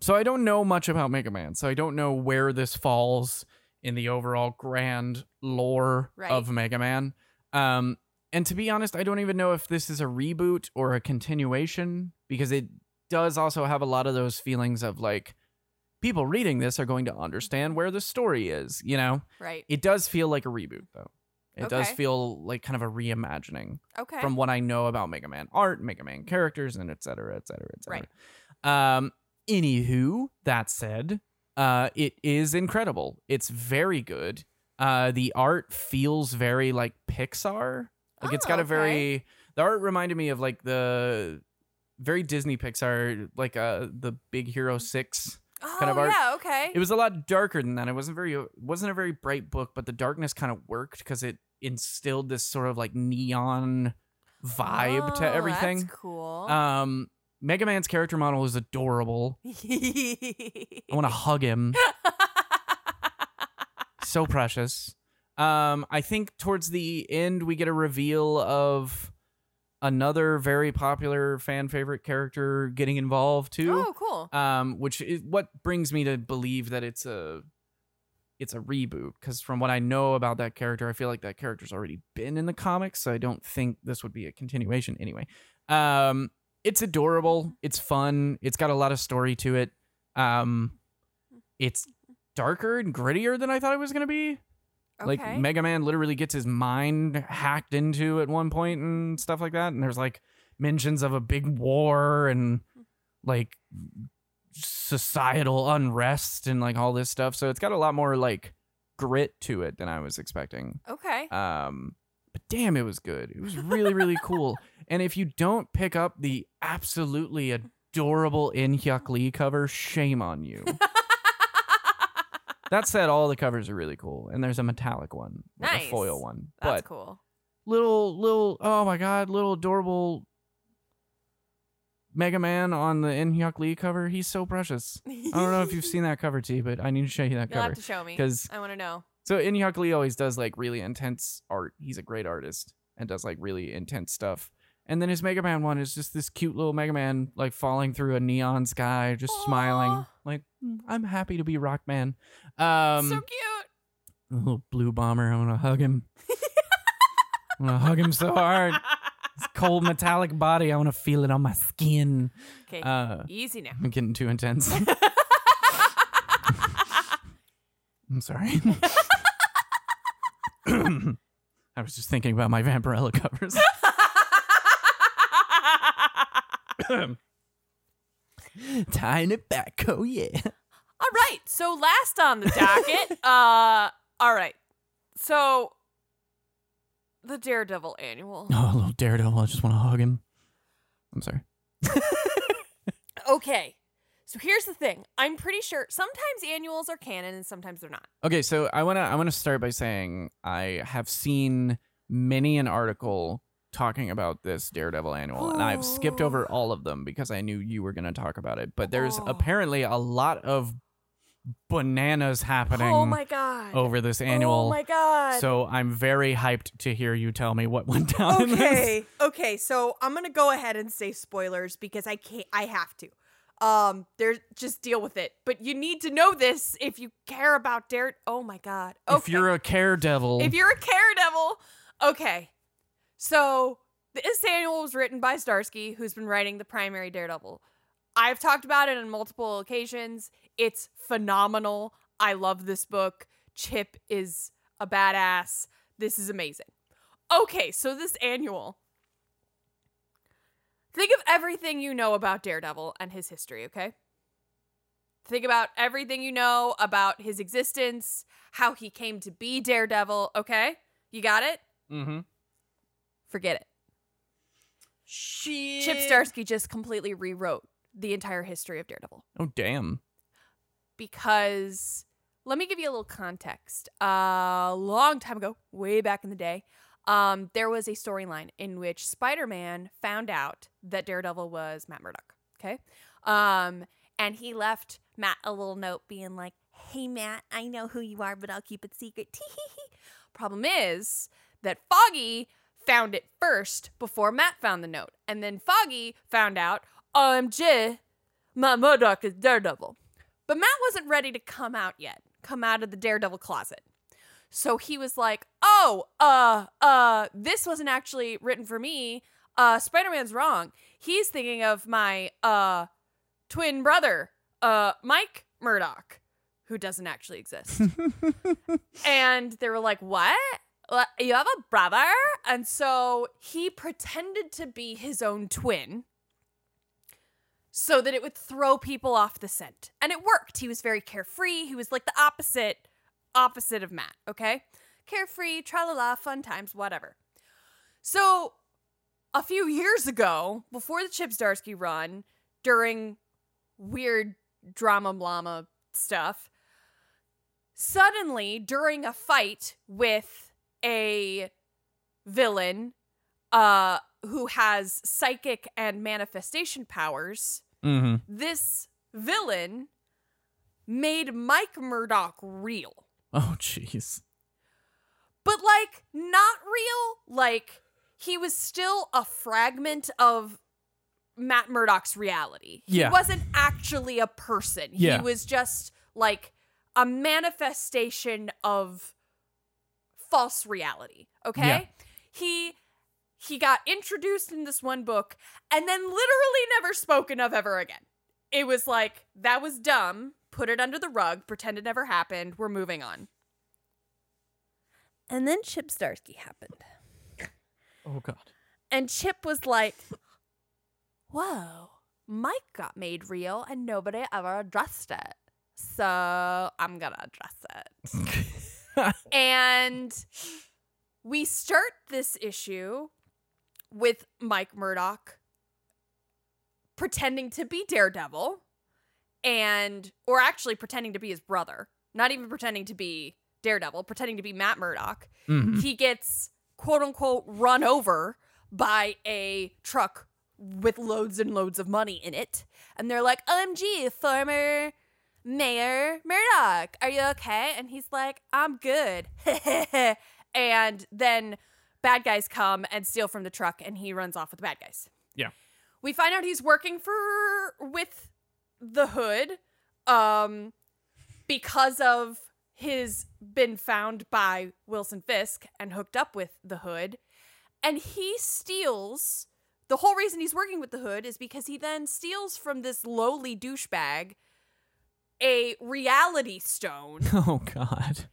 so I don't know much about Mega Man. So I don't know where this falls in the overall grand lore Right. of Mega Man. Um, and to be honest, I don't even know if this is a reboot or a continuation because it does also have a lot of those feelings of like people reading this are going to understand where the story is, you know? Right. It does feel like a reboot though. It does feel like kind of a reimagining Okay. from what I know about Mega Man art, Mega Man characters, and et cetera, et cetera, et cetera. Right. Um, anywho, that said, uh, it is incredible. It's very good. Uh, the art feels very like Pixar. Like it's got a okay. very the art reminded me of like the very Disney Pixar, like uh the Big Hero Six. Oh, kind of art. yeah. Okay. It was a lot darker than that. It wasn't very it wasn't a very bright book, but the darkness kind of worked because it instilled this sort of like neon vibe to Oh, everything. That's cool. Um, Mega Man's character model is adorable. I want to hug him. so precious. Um, I think towards the end we get a reveal of another very popular fan favorite character getting involved too. oh, cool. Um, which is what brings me to believe that it's a it's a reboot because from what I know about that character, I feel like that character's already been in the comics, so I don't think this would be a continuation anyway. Um, it's adorable, it's fun, it's got a lot of story to it. Um, it's darker and grittier than I thought it was gonna be. Okay. Like Mega Man literally gets his mind hacked into at one point and stuff like that. And there's like mentions of a big war and like societal unrest and like all this stuff. So it's got a lot more like grit to it than I was expecting. okay. Um but damn it was good. It was really, really cool. And if you don't pick up the absolutely adorable In Hyuk Lee cover, shame on you. that said, all the covers are really cool. And there's a metallic one, like Nice. a foil one. That's but cool. little little oh my god, little adorable Mega Man on the In Hyuk Lee cover. He's so precious. I don't know if you've seen that cover, T, but I need to show you that You'll cover. have to show me because I want to know. So In Hyuk Lee always does like really intense art. He's a great artist and does like really intense stuff. And then his Mega Man one is just this cute little Mega Man like falling through a neon sky, just smiling, like "Mm, I'm happy to be Rockman. Um, so cute. a little blue bomber. I want to hug him. I want to hug him so hard. His cold metallic body. I want to feel it on my skin. Okay. Uh, Easy now. I'm getting too intense. I'm sorry. I was just thinking about my Vampirella covers. Tying it back. Oh yeah. All right. So last on the docket. uh all right. So the Daredevil annual. Oh, little Daredevil. I just want to hug him. I'm sorry. Okay. So here's the thing. I'm pretty sure sometimes annuals are canon and sometimes they're not. Okay, so I wanna I wanna start by saying I have seen many an article talking about this Daredevil annual, and I've skipped over all of them because I knew you were gonna talk about it. But there's Oh. apparently a lot of bananas happening Oh my god. over this annual. Oh my god. So I'm very hyped to hear you tell me what went down in this. okay okay so i'm gonna go ahead and say spoilers because i can't i have to um there's just deal with it but you need to know this if you care about dare oh my god okay. If you're a care devil, if you're a care devil okay so this annual was written by Zdarsky who's been writing the primary daredevil. I've talked about it on multiple occasions. It's phenomenal. I love this book. Chip is a badass. This is amazing. Okay so this annual. Think of everything you know about daredevil and his history okay? Think about everything you know about his existence how he came to be daredevil okay? You got it? Mm-hmm. Forget it Shit. chip Zdarsky just completely rewrote the entire history of daredevil Oh damn. because let me give you a little context. A long time ago, way back in the day, um, there was a storyline in which Spider-Man found out that Daredevil was Matt Murdock. Okay, um, and he left Matt a little note being like, "Hey Matt, I know who you are, but I'll keep it secret." Problem is that Foggy found it first before Matt found the note, and then Foggy found out, "OMG, Matt Murdock is Daredevil." But Matt wasn't ready to come out yet, come out of the Daredevil closet. So he was like, "Oh, uh, uh, this wasn't actually written for me. Uh, Spider-Man's wrong. He's thinking of my uh twin brother, uh, Mike Murdock, who doesn't actually exist." and they were like, "What? You have a brother?" And so he pretended to be his own twin so that it would throw people off the scent. And it worked. He was very carefree. He was like the opposite opposite of Matt, okay? Carefree, tra la la, fun times, whatever. So, a few years ago, before the Chip Zdarsky run, during weird drama blama stuff, suddenly during a fight with a villain uh who has psychic and manifestation powers, Mm-hmm. this villain made Mike Murdock real. Oh jeez. But like not real, like he was still a fragment of Matt Murdock's reality. He Yeah. wasn't actually a person. Yeah. He was just like a manifestation of false reality. Okay? Yeah. He he got introduced in this one book and then literally never spoken of ever again. It was like that was dumb. Put it under the rug, pretend it never happened. We're moving on. And then Chip Zdarsky happened. Oh god. And Chip was like, Whoa, Mike got made real and nobody ever addressed it. So I'm gonna address it. and we start this issue with Mike Murdock pretending to be Daredevil and or actually pretending to be his brother, not even pretending to be Daredevil, pretending to be Matt Murdock. Mhm. He gets quote unquote run over by a truck with loads and loads of money in it. And they're like, OMG, former Mayor Murdock, are you okay? And he's like, I'm good. and then bad guys come and steal from the truck and he runs off with the bad guys. Yeah. We find out he's working for with the hood um because of his been found by Wilson Fisk and hooked up with the hood and he steals the whole reason he's working with the hood is because he then steals from this lowly douchebag a reality stone Oh god.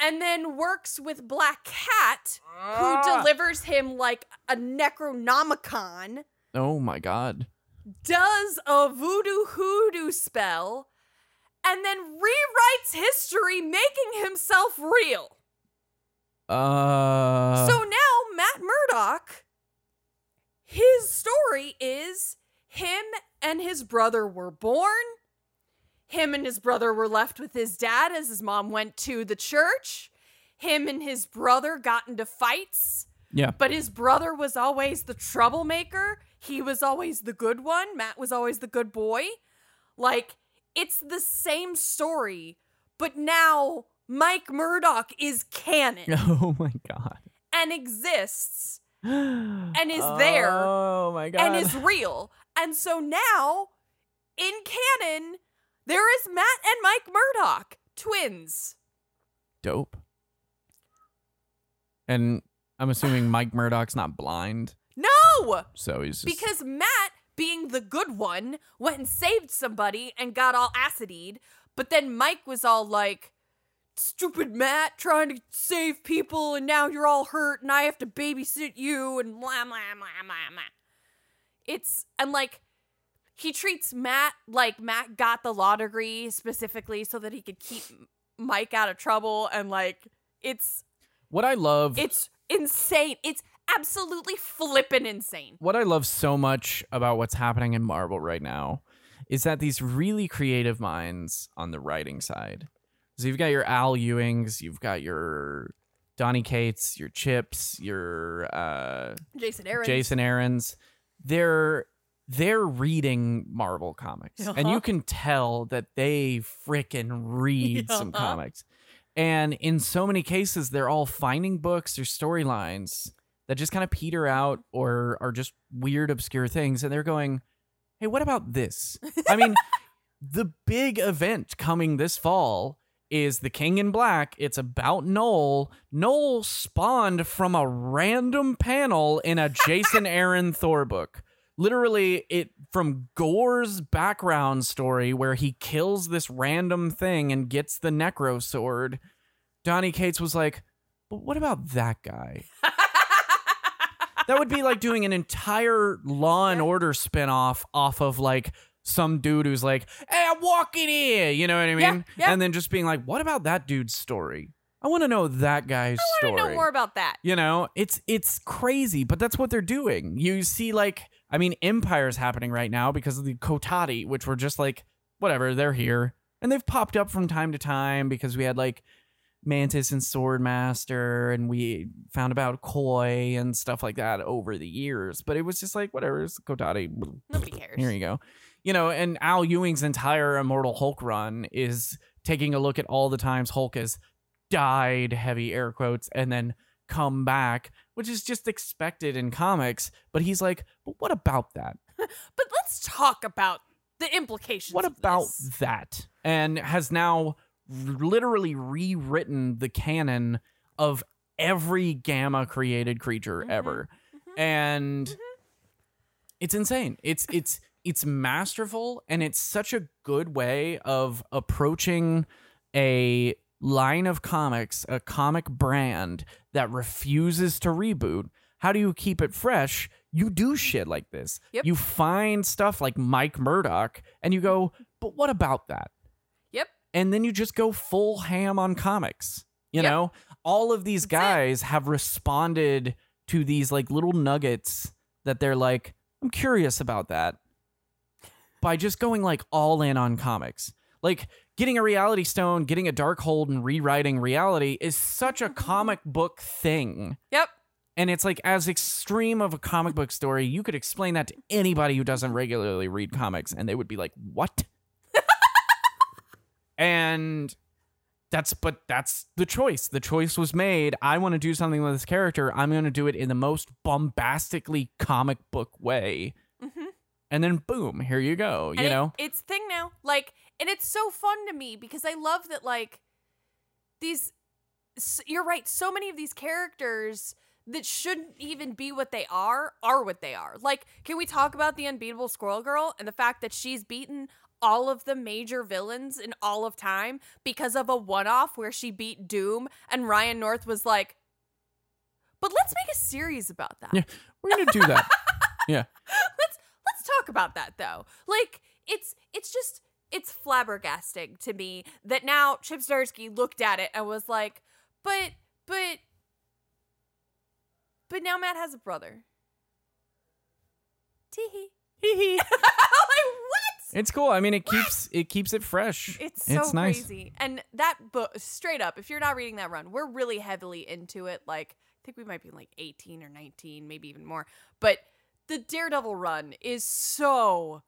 and then works with Black Cat who delivers him like a Necronomicon Oh my god. does a voodoo hoodoo spell, and then rewrites history, making himself real. Uh. so now Matt Murdock, his story is him and his brother were born. Him and his brother were left with his dad as his mom went to the church. Him and his brother got into fights, yeah. but his brother was always the troublemaker. He was always the good one. Matt was always the good boy. Like, it's the same story, but now Mike Murdock is canon Oh my god. and exists and is there, Oh my god. and is real. And so now, in canon, there is Matt and Mike Murdock, twins. dope. And I'm assuming Mike Murdock's not blind, No! so he's just Because Matt, being the good one, went and saved somebody and got all acidied. But then Mike was all like, stupid Matt trying to save people, and now you're all hurt, and I have to babysit you, and blah, blah, blah, blah, blah. It's, and like, he treats Matt like Matt got the law degree specifically so that he could keep Mike out of trouble, and like, it's, what I love. it's insane. It's absolutely flippin' insane. what I love so much about what's happening in Marvel right now is that these really creative minds on the writing side. So you've got your Al Ewings, you've got your Donny Cates, your Chips, your uh, Jason Aaron. Jason Aaron's. They're they're reading Marvel comics, and Uh-huh. you can tell that they frickin' read some comics. And in so many cases, they're all finding books or storylines that just kind of peter out or are just weird, obscure things, and they're going, "Hey, what about this?" I mean, the big event coming this fall is the King in Black. It's about Knull. Knull spawned from a random panel in a Jason Aaron Thor book. Literally, it from Gorr's background story where he kills this random thing and gets the Necro sword. Donny Cates was like, "But what about that guy?" that would be like doing an entire Law and. Order spinoff off of like some dude who's like, "Hey, I'm walking here," you know what I mean? Yeah, yeah. And then just being like, "What about that dude's story? I want to know that guy's I story." want to know more about that. You know, it's it's crazy, but that's what they're doing. You see, like, I mean, Empire's happening right now because of the Kotati, which were just like, whatever, they're here, and they've popped up from time to time because we had like Mantis and Swordmaster, and we found about Koi and stuff like that over the years. But it was just like, whatever, it's Kotati. Nobody cares. Here you go. You know, and Al Ewing's entire Immortal Hulk run is taking a look at all the times Hulk has died, heavy air quotes, and then come back, which is just expected in comics. But he's like, but what about that? But let's talk about the implications. What about this. that? And has now literally rewritten the canon of every gamma created creature Mhm, ever. mhm. And Mhm. it's insane. It's it's it's masterful and it's such a good way of approaching a line of comics, a comic brand that refuses to reboot. How do you keep it fresh? You do shit like this. Yep. You find stuff like Mike Murdock and you go, but what about that? Yep. And then you just go full ham on comics. You Yep. know, all of these That's it. guys have responded to these like little nuggets that they're like, I'm curious about that by just going like all in on comics. Like getting a reality stone, getting a Darkhold and rewriting reality is such a comic book thing. Yep. And it's like as extreme of a comic book story, you could explain that to anybody who doesn't regularly read comics and they would be like, "What?" and that's but that's the choice. The choice was made. I want to do something with this character. I'm going to do it in the most bombastically comic book way. And then boom, here you go, you And it- know. it's thing now. Like, and it's so fun to me because I love that. Like, these, you're right. So many of these characters that shouldn't even be what they are are what they are. Like, can we talk about the unbeatable Squirrel Girl and the fact that she's beaten all of the major villains in all of time because of a one-off where she beat Doom and Ryan North was like, "But let's make a series about that. Yeah. We're going to do that. let's let's talk about that though. Like it's it's just it's flabbergasting to me that now Chip Zdarsky looked at it and was like, "But but but now Matt has a brother." Teehee. Hee-hee. like what? it's cool. I mean, it keeps it keeps it fresh. It's so it's nice. crazy. And that book, straight up, if you're not reading that run, we're really heavily into it. Like, I think we might be like 18 or 19, maybe even more. But the Daredevil run is so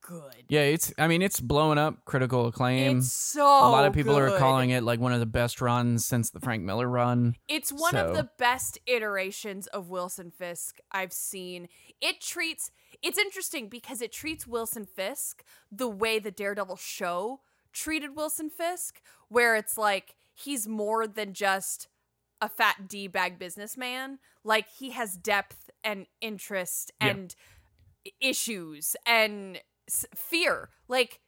good. Yeah, it's. I mean, it's blowing up critical acclaim. It's so a lot of people are calling it like one of the best runs since the Frank Miller run. It's one of the best iterations of Wilson Fisk I've seen. It treats it's interesting because it treats Wilson Fisk the way the Daredevil show treated Wilson Fisk, where it's like he's more than just a fat D bag businessman. Like he has depth and interest and i- issues and s- fear. Like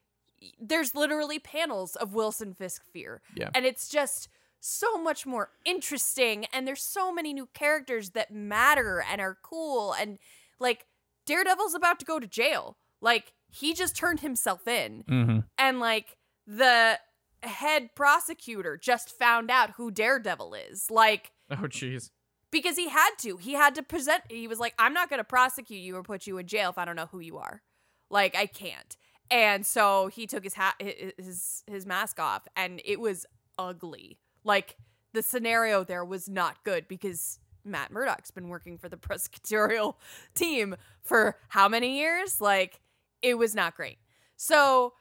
there's literally panels of Wilson Fisk fear. Yeah. And it's just so much more interesting and there's so many new characters that matter and are cool and like Daredevil's about to go to jail. Like he just turned himself in Mm-hmm. and like the head prosecutor just found out who Daredevil is. Like Oh, jeez. Because he had to. He had to present. He was like, I'm not going to prosecute you or put you in jail if I don't know who you are. Like, I can't. And so he took his hat, his his mask off, and it was ugly. Like the scenario there was not good because Matt Murdock's been working for the prosecutorial team for how many years? Like, it was not great. So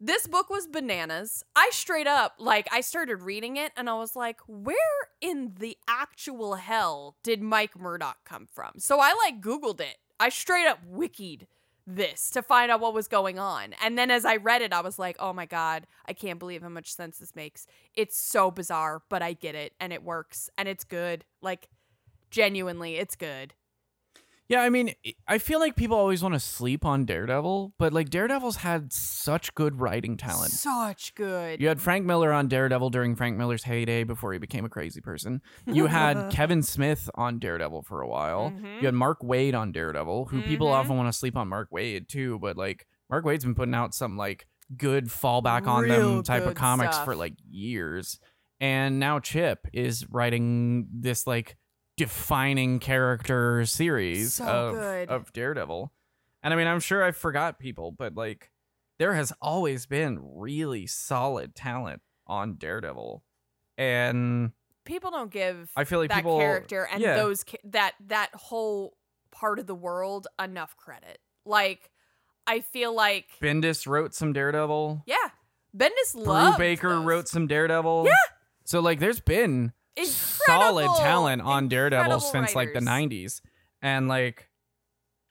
this book was bananas. I straight up, like, I started reading it and I was like, where in the actual hell did Mike Murdock come from? So I, like, Googled it. I straight up wikied this to find out what was going on. And then as I read it, I was like, oh my God, I can't believe how much sense this makes. It's so bizarre, but I get it and it works and it's good. Like, genuinely, it's good. Yeah, I mean, I feel like people always want to sleep on Daredevil, but like Daredevil's had such good writing talent. Such good. You had Frank Miller on Daredevil during Frank Miller's heyday before he became a crazy person. You had Kevin Smith on Daredevil for a while. Mhm. You had Mark Waid on Daredevil, who people Mhm. often want to sleep on Mark Waid too, but like Mark Waid's been putting out some like good fallback on Real them type of comics stuff. for like years. And now Chip is writing this like defining character series So of, good. of Daredevil. And I mean, I'm sure I forgot people, but like there has always been really solid talent on Daredevil. And People don't give I feel like that people character and yeah. those that that whole part of the world enough credit. Like I feel like Bendis wrote some Daredevil. yeah, Bendis loved Baker those. wrote some Daredevil. Yeah. So like there's been solid talent on Daredevil since like the 90s. And like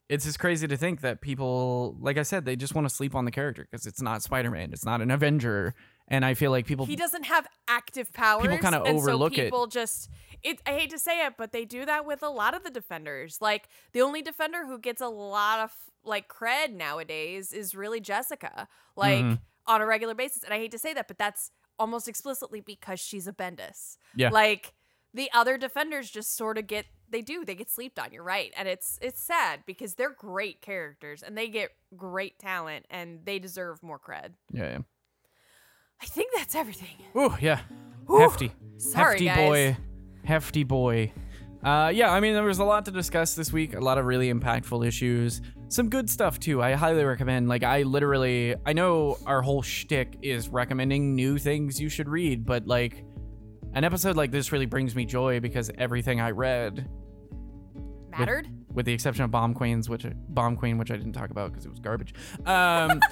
it's just crazy to think that people like I said they just want to sleep on the character because it's not Spider-Man, it's not an Avenger, and I feel like people He doesn't have active powers. People kinda and overlook so it. people just it. I hate to say it, but they do that with a lot of the defenders. Like the only defender who gets a lot of like cred nowadays is really Jessica. Like Mhm. on a regular basis, and I hate to say that, but that's almost explicitly because she's a Bendis. Yeah. Like the other defenders just sort of get they do they get sleeped on. You're right, and it's it's sad because they're great characters and they get great talent and they deserve more cred. Yeah, yeah. I think that's everything. Ooh, yeah. Whew. Hefty. Sorry, hefty guys. boy. Hefty boy. Uh, yeah, I mean, there was a lot to discuss this week. A lot of really impactful issues. Some good stuff too. I highly recommend. Like, I literally, I know our whole shtick is recommending new things you should read, but like, an episode like this really brings me joy because everything I read, Mattered. with the exception of Bomb Queens, which Bomb Queen, which I didn't talk about because it was garbage. Um,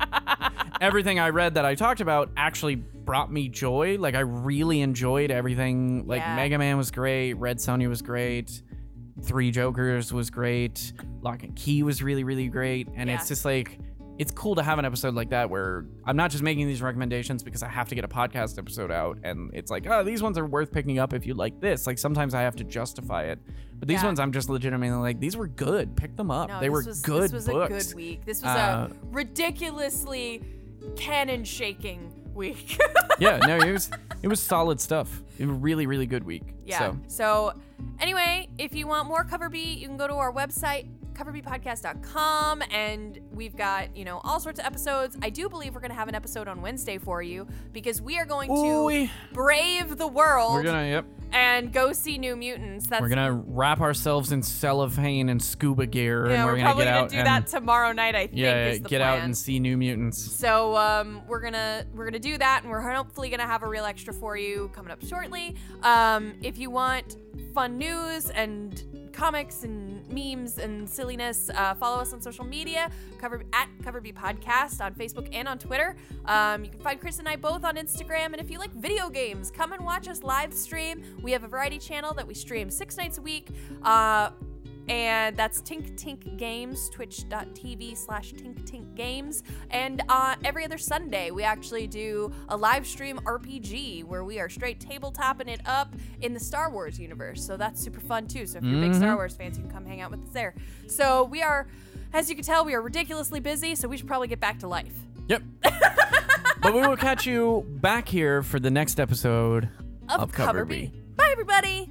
everything I read that I talked about actually brought me joy. Like I really enjoyed everything. Like Yeah. Mega Man was great, Red Sonja was great, Three Jokers was great, Locke and Key was really really great, and Yeah. it's just like it's cool to have an episode like that where I'm not just making these recommendations because I have to get a podcast episode out and it's like, oh, these ones are worth picking up if you like this. Like sometimes I have to justify it. But these Yeah. ones I'm just legitimately like, these were good. Pick them up. No, they were was, good This was books. a good week. This was Uh, a ridiculously canon shaking week. yeah, no, it was it was solid stuff. It was a really, really good week. yeah. So So, Anyway, if you want more Cover Beat, you can go to our website, coverbeatpodcast.com, and we've got, you know, all sorts of episodes. I do believe we're going to have an episode on Wednesday for you because we are going Ooh, to we- brave the world We're gonna yep. and go see New Mutants. That's We're gonna wrap ourselves in cellophane and scuba gear, yeah, and we're, we're gonna probably get gonna out do and that tomorrow night. I think yeah, is the get out and see New Mutants. So um, we're gonna we're gonna do that, and we're hopefully gonna have a real extra for you coming up shortly. Um, if you want fun news and comics and memes and silliness, uh, follow us on social media. Cover at Coverby Podcast on Facebook and on Twitter. Um, you can find Chris and I both on Instagram. And if you like video games, come and watch us live stream. We have a variety channel that we stream six nights a week. Uh, and that's Tink Tink Games, twitch.tv slash Tink Tink Games. And uh, every other Sunday, we actually do a live stream RPG where we are straight tabletopping it up in the Star Wars universe. So that's super fun too. So if you're big Star Wars fans, you can come hang out with us there. So we are, as you can tell, we are ridiculously busy, so we should probably get back to life. Yep. but we will catch you back here for the next episode Of, Of Cover Cover B. B. Bye, everybody.